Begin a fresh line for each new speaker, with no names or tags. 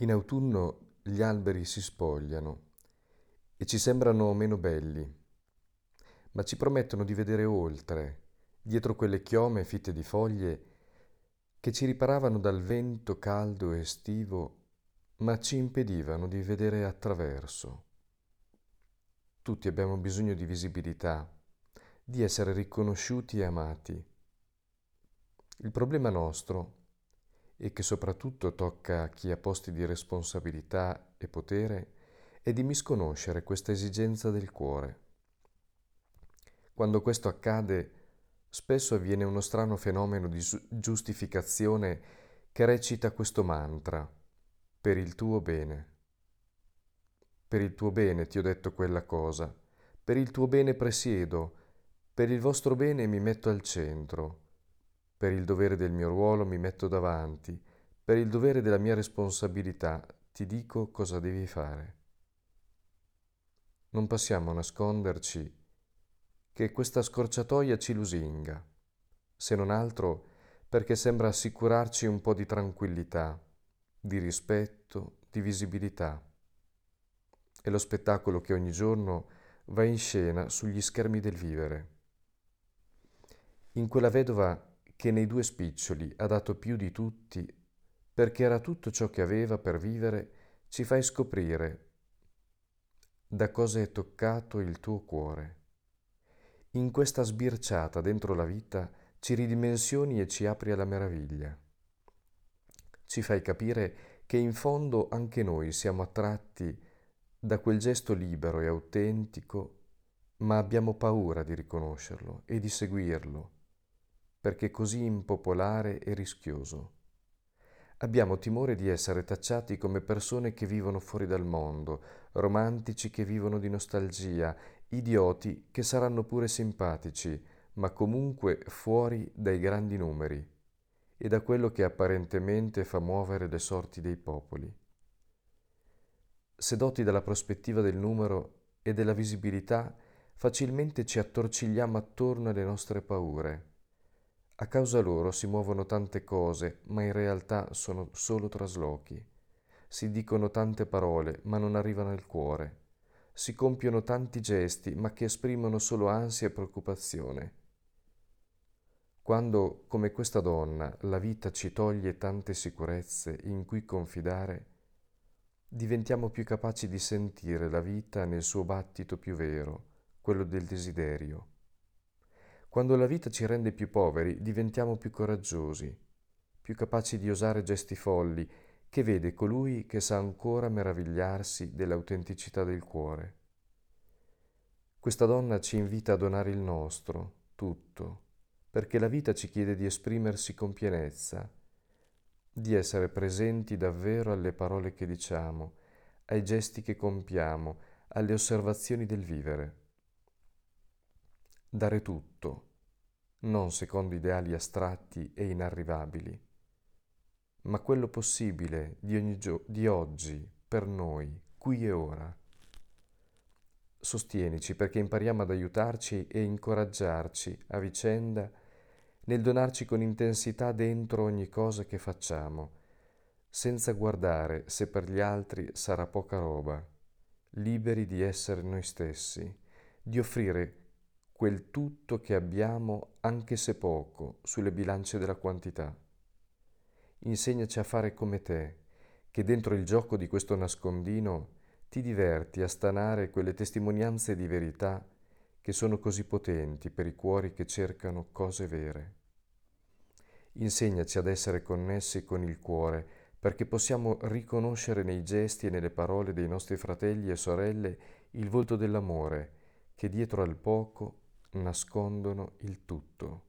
In autunno gli alberi si spogliano e ci sembrano meno belli, ma ci promettono di vedere oltre, dietro quelle chiome fitte di foglie che ci riparavano dal vento caldo e estivo, ma ci impedivano di vedere attraverso. Tutti abbiamo bisogno di visibilità, di essere riconosciuti e amati. Il problema nostro e che soprattutto tocca a chi ha posti di responsabilità e potere, è di misconoscere questa esigenza del cuore. Quando questo accade, spesso avviene uno strano fenomeno di giustificazione che recita questo mantra, per il tuo bene. Per il tuo bene ti ho detto quella cosa, per il tuo bene presiedo, per il vostro bene mi metto al centro per il dovere del mio ruolo mi metto davanti, per il dovere della mia responsabilità ti dico cosa devi fare. Non possiamo nasconderci che questa scorciatoia ci lusinga, se non altro perché sembra assicurarci un po' di tranquillità, di rispetto, di visibilità. È lo spettacolo che ogni giorno va in scena sugli schermi del vivere. In quella vedova che nei due spiccioli ha dato più di tutti, perché era tutto ciò che aveva per vivere, ci fai scoprire da cosa è toccato il tuo cuore. In questa sbirciata dentro la vita ci ridimensioni e ci apri alla meraviglia. Ci fai capire che in fondo anche noi siamo attratti da quel gesto libero e autentico, ma abbiamo paura di riconoscerlo e di seguirlo perché così impopolare e rischioso. Abbiamo timore di essere tacciati come persone che vivono fuori dal mondo, romantici che vivono di nostalgia, idioti che saranno pure simpatici, ma comunque fuori dai grandi numeri e da quello che apparentemente fa muovere le sorti dei popoli. Sedotti dalla prospettiva del numero e della visibilità, facilmente ci attorcigliamo attorno alle nostre paure a causa loro si muovono tante cose, ma in realtà sono solo traslochi. Si dicono tante parole, ma non arrivano al cuore. Si compiono tanti gesti, ma che esprimono solo ansia e preoccupazione. Quando, come questa donna, la vita ci toglie tante sicurezze in cui confidare, diventiamo più capaci di sentire la vita nel suo battito più vero, quello del desiderio. Quando la vita ci rende più poveri, diventiamo più coraggiosi, più capaci di osare gesti folli, che vede colui che sa ancora meravigliarsi dell'autenticità del cuore. Questa donna ci invita a donare il nostro, tutto, perché la vita ci chiede di esprimersi con pienezza, di essere presenti davvero alle parole che diciamo, ai gesti che compiamo, alle osservazioni del vivere dare tutto, non secondo ideali astratti e inarrivabili, ma quello possibile di, gio- di oggi, per noi, qui e ora. Sostienici perché impariamo ad aiutarci e incoraggiarci a vicenda nel donarci con intensità dentro ogni cosa che facciamo, senza guardare se per gli altri sarà poca roba, liberi di essere noi stessi, di offrire quel tutto che abbiamo, anche se poco, sulle bilance della quantità. Insegnaci a fare come te, che dentro il gioco di questo nascondino ti diverti a stanare quelle testimonianze di verità che sono così potenti per i cuori che cercano cose vere. Insegnaci ad essere connessi con il cuore perché possiamo riconoscere nei gesti e nelle parole dei nostri fratelli e sorelle il volto dell'amore che dietro al poco nascondono il tutto.